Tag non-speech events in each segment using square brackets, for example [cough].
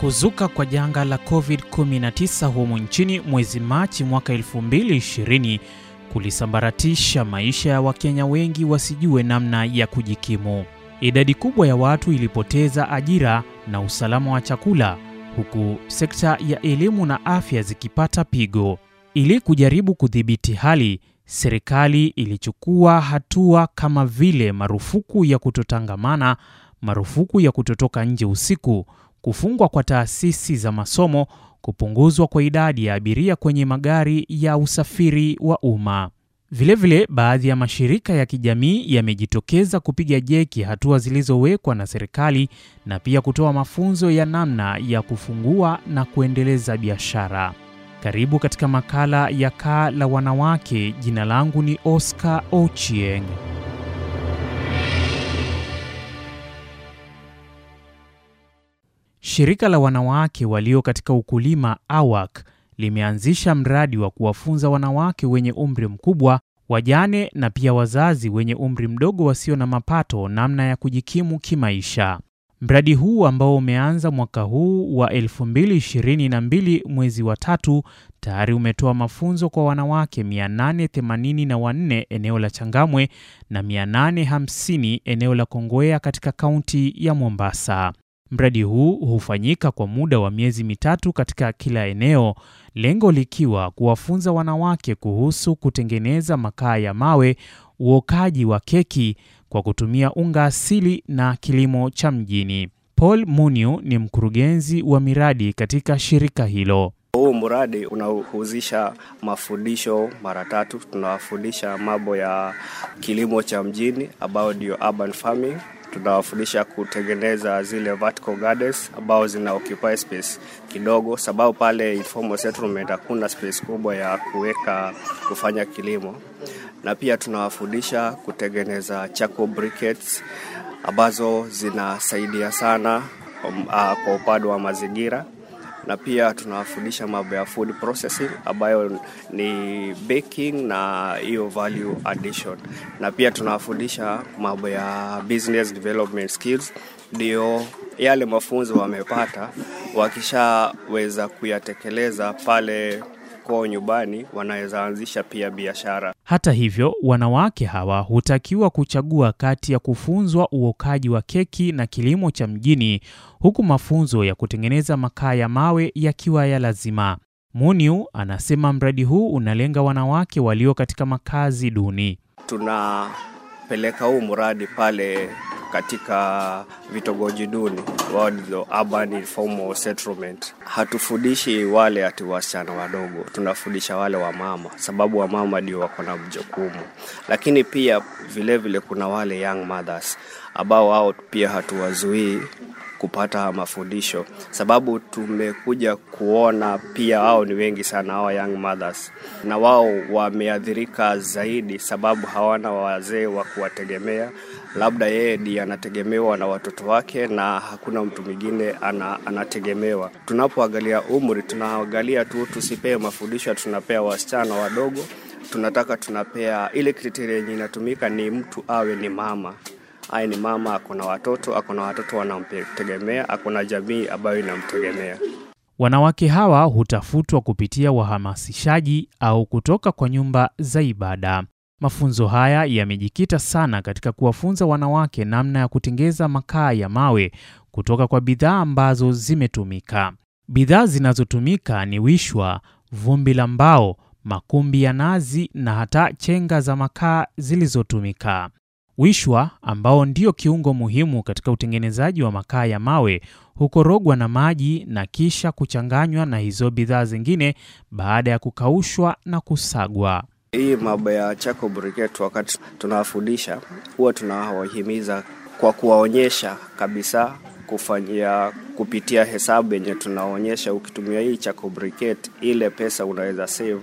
Kuzuka kwa janga la COVID-19 humu nchini mwezi Machi mwaka 2020 kulisambaratisha maisha ya Wakenya wengi wasijue namna ya kujikimu. Idadi kubwa ya watu ilipoteza ajira na usalama wa chakula, huku sekta ya elimu na afya zikipata pigo. Ili kujaribu kudhibiti hali, serikali ilichukua hatua kama vile marufuku ya kutotangamana, marufuku ya kutotoka nje usiku, kufungwa kwa taasisi za masomo, kupunguzwa kwa idadi ya abiria kwenye magari ya usafiri wa umma. Vilevile, baadhi ya mashirika ya kijamii yamejitokeza kupiga jeki hatua zilizowekwa na serikali na pia kutoa mafunzo ya namna ya kufungua na kuendeleza biashara. Karibu katika makala ya Kaa la Wanawake. Jina langu ni Oscar Ochieng. Shirika la wanawake walio katika ukulima AWAC limeanzisha mradi wa kuwafunza wanawake wenye umri mkubwa, wajane na pia wazazi wenye umri mdogo wasio na mapato namna ya kujikimu kimaisha. Mradi huu ambao umeanza mwaka huu wa 2022 mwezi wa tatu tayari umetoa mafunzo kwa wanawake 884 eneo la Changamwe na 850 eneo la Kongowea katika kaunti ya Mombasa. Mradi huu hufanyika kwa muda wa miezi mitatu katika kila eneo, lengo likiwa kuwafunza wanawake kuhusu kutengeneza makaa ya mawe, uokaji wa keki kwa kutumia unga asili na kilimo cha mjini. Paul Muniu ni mkurugenzi wa miradi katika shirika hilo. Huu mradi unahusisha mafundisho mara tatu. Tunawafundisha mambo ya kilimo cha mjini ambayo ndio urban farming tunawafundisha kutengeneza zile vertical gardens ambao zina occupy space kidogo, sababu pale informal settlement hakuna space kubwa ya kuweka kufanya kilimo, na pia tunawafundisha kutengeneza charcoal briquettes ambazo zinasaidia sana um, uh, kwa upande wa mazingira na pia tunawafundisha mambo ya food processing ambayo ni baking na hiyo value addition, na pia tunawafundisha mambo ya business development skills, ndio yale mafunzo wamepata wakishaweza kuyatekeleza pale kwao nyumbani, wanaweza anzisha pia biashara. Hata hivyo, wanawake hawa hutakiwa kuchagua kati ya kufunzwa uokaji wa keki na kilimo cha mjini, huku mafunzo ya kutengeneza makaa ya mawe yakiwa ya lazima. Muniu anasema mradi huu unalenga wanawake walio katika makazi duni. Tunapeleka huu mradi pale katika vitongoji duni, urban informal settlement. Hatufundishi wale ati wasichana wadogo, tunafundisha wale wamama, sababu wamama ndio wako na mjukumu, lakini pia vilevile vile kuna wale young mothers ambao wao pia hatuwazuii kupata mafundisho, sababu tumekuja kuona pia wao ni wengi sana, hawa young mothers, na wao wameathirika zaidi, sababu hawana wazee wa kuwategemea. Labda yeye ndiye anategemewa na watoto wake na hakuna mtu mwingine ana, anategemewa. Tunapoangalia umri, tunaangalia tu, tusipee mafundisho tunapea wasichana wadogo. Tunataka tunapea ile kriteria yenye inatumika ni mtu awe ni mama aye ni mama, ako na watoto, ako na watoto wanamtegemea, ako na jamii ambayo inamtegemea. Wanawake hawa hutafutwa kupitia wahamasishaji au kutoka kwa nyumba za ibada. Mafunzo haya yamejikita sana katika kuwafunza wanawake namna ya kutengeza makaa ya mawe kutoka kwa bidhaa ambazo zimetumika. Bidhaa zinazotumika ni wishwa, vumbi la mbao, makumbi ya nazi na hata chenga za makaa zilizotumika. Wishwa ambao ndio kiungo muhimu katika utengenezaji wa makaa ya mawe hukorogwa na maji na kisha kuchanganywa na hizo bidhaa zingine baada ya kukaushwa na kusagwa. Hii mambo ya charcoal briquette, wakati tunawafundisha huwa tunawahimiza kwa kuwaonyesha kabisa kufanyia kupitia hesabu yenye tunaonyesha, ukitumia hii charcoal briquette, ile pesa unaweza save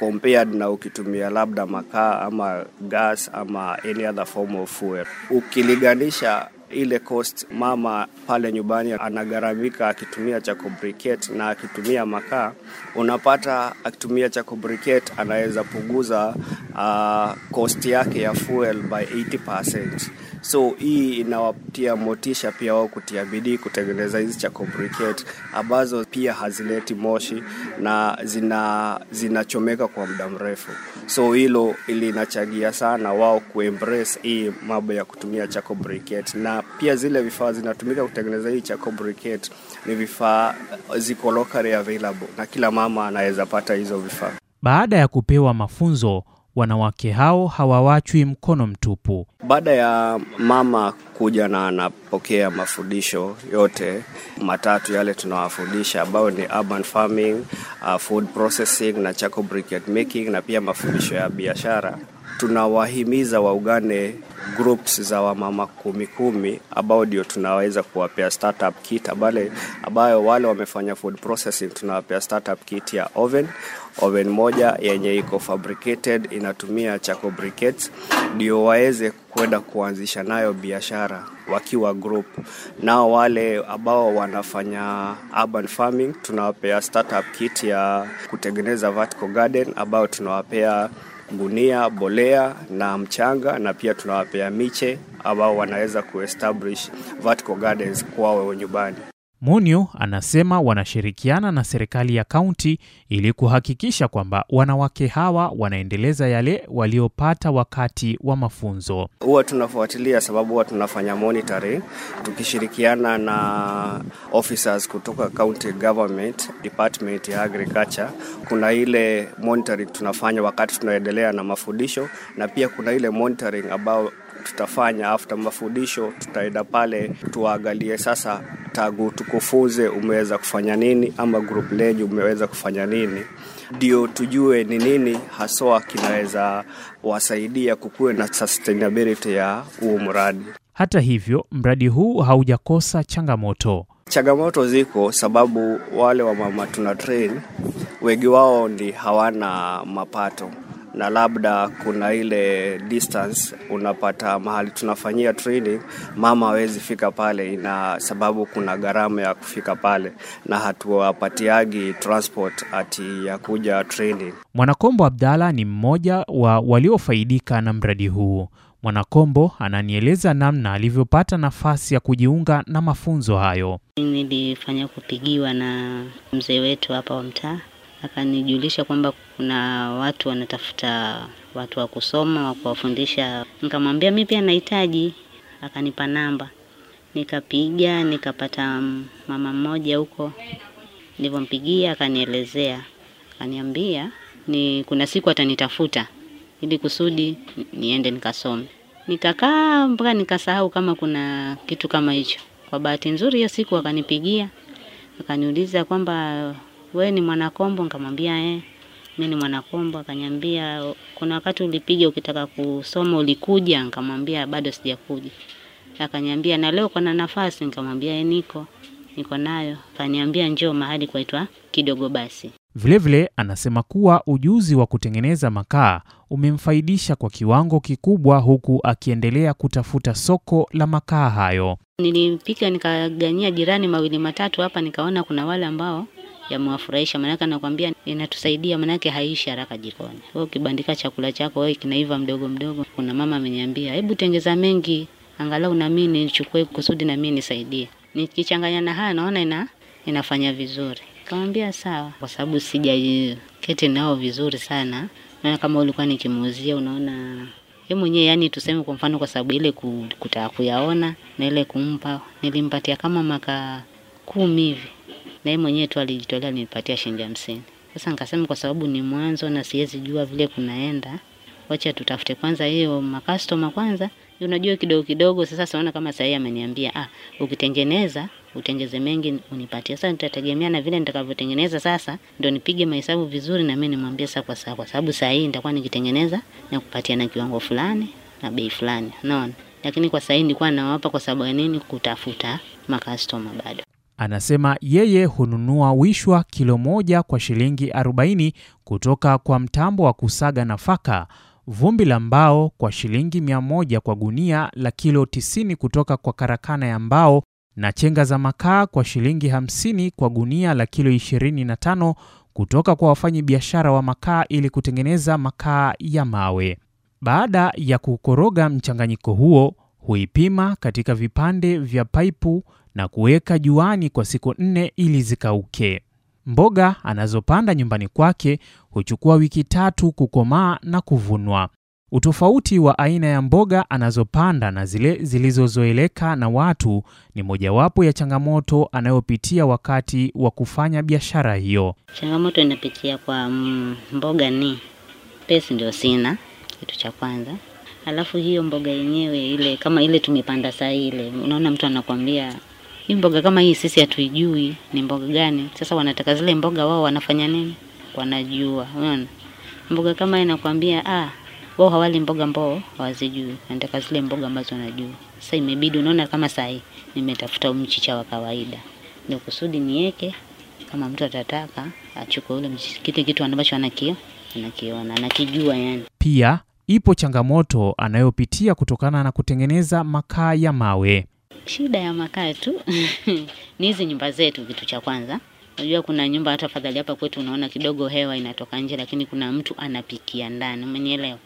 compared na ukitumia labda makaa ama gas ama any other form of fuel. Ukiliganisha ile cost, mama pale nyumbani anagharamika akitumia cha briquette na akitumia makaa, unapata akitumia cha briquette anaweza punguza uh, cost yake ya fuel by 80%. So hii inawatia motisha pia wao kutia bidii kutengeneza hizi cha complicate ambazo pia hazileti moshi na zina zinachomeka kwa muda mrefu. So hilo linachangia sana wao kuembrace hii mambo ya kutumia charcoal briquette, na pia zile vifaa zinatumika kutengeneza hii charcoal briquette ni vifaa ziko locally available na kila mama anaweza pata hizo vifaa. Baada ya kupewa mafunzo, wanawake hao hawawachwi mkono mtupu. Baada ya mama kuja na anapokea mafundisho yote matatu yale tunawafundisha, ambayo ni urban farming, uh, food processing na charcoal briquette making, na pia mafundisho ya biashara, tunawahimiza waungane groups za wamama kumi kumi ambao ndio tunaweza kuwapea startup kit abale, ambayo wale wamefanya food processing tunawapea startup kit ya oven oven moja yenye iko fabricated inatumia charcoal briquettes, ndio waweze kwenda kuanzisha nayo biashara wakiwa group. Nao wale ambao wanafanya urban farming tunawapea startup kit ya kutengeneza vertical garden ambayo tunawapea gunia, bolea na mchanga, na pia tunawapea miche ambao wanaweza kuestablish vertical gardens kwao nyumbani. Munyu anasema wanashirikiana na serikali ya kaunti ili kuhakikisha kwamba wanawake hawa wanaendeleza yale waliopata wakati wa mafunzo. Huwa tunafuatilia sababu huwa tunafanya monitoring tukishirikiana na officers kutoka county government department ya agriculture. Kuna ile monitoring tunafanya wakati tunaendelea na mafundisho, na pia kuna ile monitoring ambao tutafanya after mafundisho, tutaenda pale tuangalie sasa, tangu tukufuze umeweza kufanya nini, ama group lenyu umeweza kufanya nini, ndio tujue ni nini haswa kinaweza wasaidia kukuwe na sustainability ya huu mradi. Hata hivyo, mradi huu haujakosa changamoto. Changamoto ziko sababu wale wamama tuna train wengi wao ndi hawana mapato na labda kuna ile distance unapata mahali tunafanyia training, mama hawezi fika pale, ina sababu kuna gharama ya kufika pale, na hatuwapatiagi transport ati ya kuja training. Mwanakombo Abdalla ni mmoja wa waliofaidika na mradi huu. Mwanakombo ananieleza namna alivyopata nafasi ya kujiunga na mafunzo hayo. Nilifanya kupigiwa na mzee wetu hapa wa mtaa akanijulisha kwamba kuna watu wanatafuta watu wa kusoma wa kuwafundisha. Nikamwambia mi pia nahitaji, akanipa namba, nikapiga nikapata mama mmoja huko. Nilivyompigia akanielezea, akaniambia ni kuna siku atanitafuta ili kusudi niende nikasome. Nikakaa mpaka nikasahau kama kuna kitu kama hicho. Kwa bahati nzuri, hiyo siku akanipigia akaniuliza kwamba we ni mwanakombo? Nikamwambia eh, mi ni mwanakombo. Akaniambia kuna wakati ulipiga ukitaka kusoma ulikuja? Nikamwambia bado sijakuja. Akaniambia na leo kuna nafasi? Nikamwambia eh, niko niko nayo. Akaniambia njoo mahali kwaitwa kidogo basi. Vilevile vile, anasema kuwa ujuzi wa kutengeneza makaa umemfaidisha kwa kiwango kikubwa, huku akiendelea kutafuta soko la makaa hayo. Nilipika nikaganyia jirani mawili matatu hapa, nikaona kuna wale ambao yamewafurahisha, maanake anakwambia inatusaidia, maanake haishi haraka jikoni. Wewe ukibandika chakula chako wewe kinaiva mdogo mdogo. Kuna mama ameniambia, hebu tengeza mengi, angalau na mimi nichukue kusudi na mimi nisaidie. Nikichanganya na haya naona ina inafanya vizuri. Kamwambia sawa, kwa sababu sijaketi nao vizuri sana. Na kama ulikuwa nikimuuzia, unaona yeye mwenyewe, yani tuseme kwa mfano, kwa sababu ile kutaka kuyaona na ile kumpa, nilimpatia kama maka kumi hivi na yeye mwenyewe tu alijitolea nilipatia shilingi hamsini. Sasa nikasema kwa sababu ni mwanzo na siwezi jua vile kunaenda, wacha tutafute kwanza hiyo makastoma kwanza, unajua kidogo kidogo. Sasa saona kama sahii ameniambia ah, ukitengeneza utengeze mengi unipatie. Sasa nitategemea na vile nitakavyotengeneza, sasa ndio nipige mahesabu vizuri, na mimi nimwambie sasa kwa saa, kwa sababu saa nitakuwa nikitengeneza na kupatia na kiwango fulani na bei fulani, unaona. Lakini kwa saa nilikuwa nawapa kwa sababu ya nini? Kutafuta makastoma bado. Anasema yeye hununua wishwa kilo moja kwa shilingi 40 kutoka kwa mtambo wa kusaga nafaka, vumbi la mbao kwa shilingi 100 kwa gunia la kilo 90 kutoka kwa karakana ya mbao, na chenga za makaa kwa shilingi 50 kwa gunia la kilo 25 kutoka kwa wafanyi biashara wa makaa ili kutengeneza makaa ya mawe. Baada ya kukoroga mchanganyiko huo huipima katika vipande vya paipu na kuweka juani kwa siku nne ili zikauke. Mboga anazopanda nyumbani kwake huchukua wiki tatu kukomaa na kuvunwa. Utofauti wa aina ya mboga anazopanda na zile zilizozoeleka na watu ni mojawapo ya changamoto anayopitia wakati wa kufanya biashara hiyo. Changamoto inapitia kwa mm, mboga ni pesi, ndio sina kitu cha kwanza. Alafu hiyo mboga yenyewe ile kama ile tumepanda saa ile, unaona mtu anakwambia hii mboga kama hii sisi hatuijui ni mboga gani. Sasa wanataka zile mboga, wao wanafanya nini? Wanajua, unaona mboga kama hii nakwambia, ah, wao hawali mboga ambao hawazijui, wanataka zile mboga ambazo wanajua. Sasa imebidi, unaona kama saa hii nimetafuta mchicha wa kawaida, ndio kusudi niweke kama mtu atataka achukue ule kile kitu ambacho anakio anakiona anakijua yani. Pia ipo changamoto anayopitia kutokana na kutengeneza makaa ya mawe. Shida ya makaa tu [laughs] ni hizi nyumba zetu. Kitu cha kwanza, unajua kuna nyumba hata fadhali hapa kwetu unaona kidogo hewa inatoka nje, lakini kuna mtu anapikia ndani, umenielewa?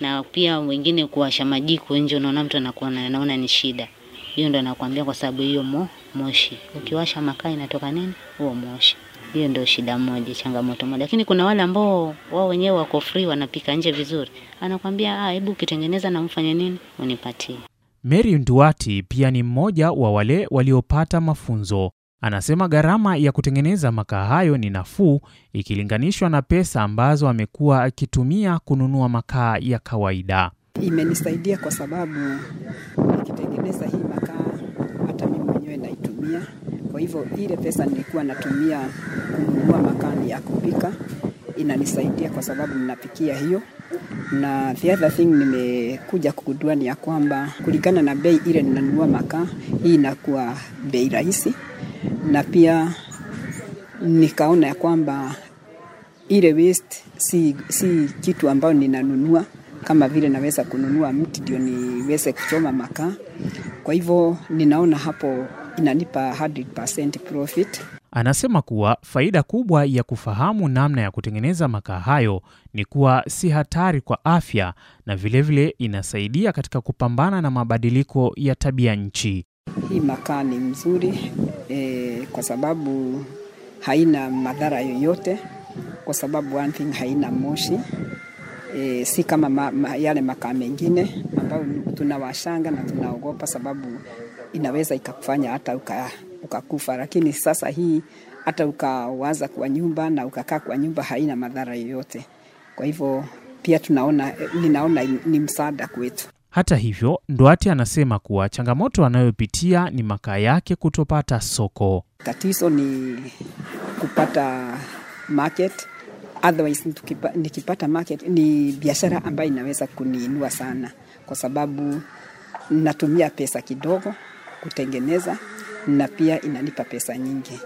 Na pia wengine kuwasha majiko nje, unaona mtu anakuwa anaona ni shida. Hiyo ndo nakwambia, kwa sababu hiyo mo, moshi ukiwasha makaa inatoka nini, huo moshi. Hiyo ndio shida moja, changamoto moja. Lakini kuna wale ambao wao wenyewe wako free, wanapika nje vizuri, anakwambia ah, hebu ukitengeneza na mfanye nini, unipatie. Mary Nduati pia ni mmoja wa wale waliopata mafunzo. Anasema gharama ya kutengeneza makaa hayo ni nafuu ikilinganishwa na pesa ambazo amekuwa akitumia kununua makaa ya kawaida. Imenisaidia kwa sababu nikitengeneza hii makaa hata mimi mwenyewe naitumia. Kwa hivyo ile pesa nilikuwa natumia kununua makaa ya kupika inanisaidia kwa sababu ninapikia hiyo na the other thing nimekuja kugundua ni ya kwamba kulingana na bei ile ninanunua makaa, hii inakuwa bei rahisi, na pia nikaona ya kwamba ile waste si, si kitu ambayo ninanunua kama vile naweza kununua mti ndio niweze kuchoma makaa. Kwa hivyo ninaona hapo inanipa 100% profit. Anasema kuwa faida kubwa ya kufahamu namna ya kutengeneza makaa hayo ni kuwa si hatari kwa afya na vilevile vile inasaidia katika kupambana na mabadiliko ya tabia nchi. Hii makaa ni mzuri e, kwa sababu haina madhara yoyote, kwa sababu one thing haina moshi e, si kama ma, ma, yale makaa mengine ambayo tunawashanga na tunaogopa, sababu inaweza ikakufanya hata uka, ukakufa. Lakini sasa hii hata ukawaza kwa nyumba na ukakaa kwa nyumba haina madhara yoyote. Kwa hivyo pia tunaona, ninaona ni msaada kwetu. Hata hivyo, Nduati anasema kuwa changamoto anayopitia ni makaa yake kutopata soko. Tatizo ni kupata market otherwise nikipata market ni biashara ambayo inaweza kuniinua sana, kwa sababu natumia pesa kidogo kutengeneza na pia inanipa pesa nyingi.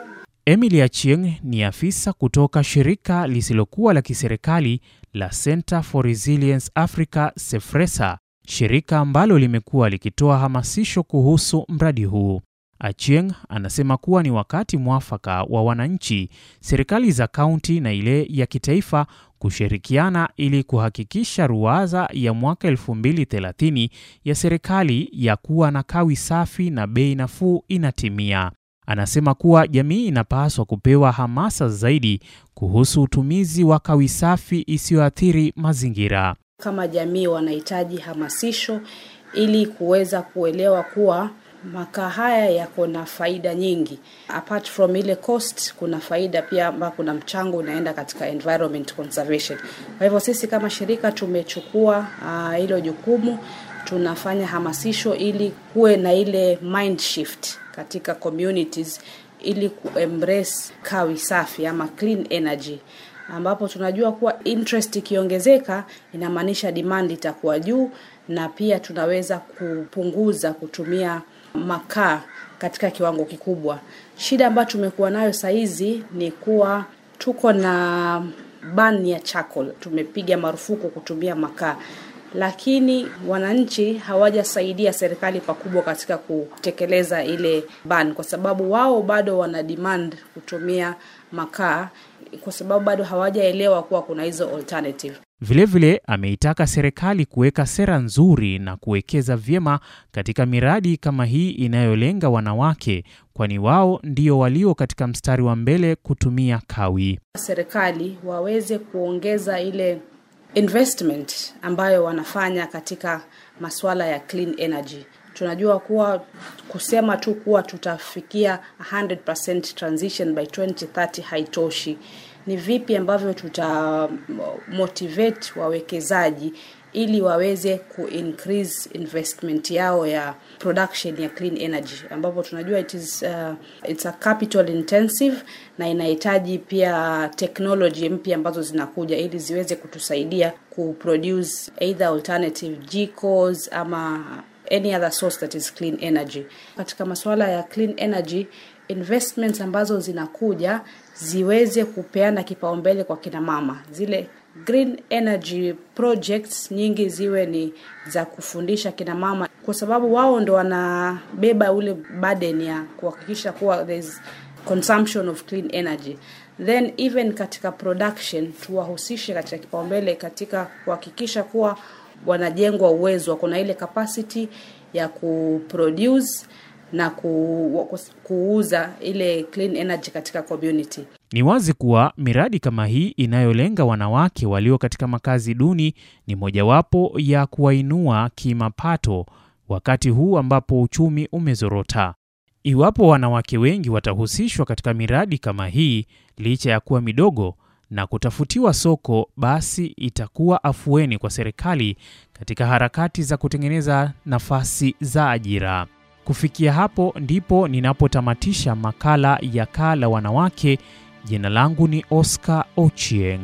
Emily Achieng ni afisa kutoka shirika lisilokuwa la kiserikali la Center for Resilience Africa SEFRESA, shirika ambalo limekuwa likitoa hamasisho kuhusu mradi huu. Achieng anasema kuwa ni wakati mwafaka wa wananchi, serikali za kaunti na ile ya kitaifa kushirikiana ili kuhakikisha ruwaza ya mwaka 2030 ya serikali ya kuwa na kawi safi na bei nafuu inatimia. Anasema kuwa jamii inapaswa kupewa hamasa zaidi kuhusu utumizi wa kawi safi isiyoathiri mazingira. Kama jamii wanahitaji hamasisho ili kuweza kuelewa kuwa makaa haya yako na faida nyingi. Apart from ile cost, kuna faida pia ambayo kuna mchango unaenda katika environment conservation. Kwa hivyo sisi kama shirika tumechukua hilo uh, jukumu, tunafanya hamasisho ili kuwe na ile mind shift katika communities ili kuembrace kawi safi ama clean energy ambapo tunajua kuwa interest ikiongezeka inamaanisha demand itakuwa juu na pia tunaweza kupunguza kutumia makaa katika kiwango kikubwa. Shida ambayo tumekuwa nayo sahizi ni kuwa tuko na ban ya charcoal, tumepiga marufuku kutumia makaa, lakini wananchi hawajasaidia serikali pakubwa katika kutekeleza ile ban, kwa sababu wao bado wana demand kutumia makaa, kwa sababu bado hawajaelewa kuwa kuna hizo alternative. Vilevile ameitaka serikali kuweka sera nzuri na kuwekeza vyema katika miradi kama hii inayolenga wanawake, kwani wao ndio walio katika mstari wa mbele kutumia kawi. Serikali waweze kuongeza ile investment ambayo wanafanya katika masuala ya clean energy. Tunajua kuwa kusema tu kuwa tutafikia 100% transition by 2030 haitoshi. Ni vipi ambavyo tuta motivate wawekezaji ili waweze ku increase investment yao ya production ya clean energy ambapo tunajua it is, uh, it's a capital intensive na inahitaji pia technology mpya ambazo zinakuja ili ziweze kutusaidia kuproduce either alternative jikos ama any other source that is clean energy. Katika masuala ya clean energy investments ambazo zinakuja ziweze kupeana kipaumbele kwa kina mama. Zile green energy projects nyingi ziwe ni za kufundisha kina mama, kwa sababu wao ndo wanabeba ule burden ya kuhakikisha kuwa there's consumption of clean energy then even katika production tuwahusishe katika kipaumbele katika kuhakikisha kuwa wanajengwa uwezo, kuna ile capacity ya kuproduce na ku, kuuza ile clean energy katika community. Ni wazi kuwa miradi kama hii inayolenga wanawake walio katika makazi duni ni mojawapo ya kuwainua kimapato wakati huu ambapo uchumi umezorota. Iwapo wanawake wengi watahusishwa katika miradi kama hii, licha ya kuwa midogo na kutafutiwa soko, basi itakuwa afueni kwa serikali katika harakati za kutengeneza nafasi za ajira. Kufikia hapo ndipo ninapotamatisha makala ya Kaa la Wanawake. Jina langu ni Oscar Ochieng.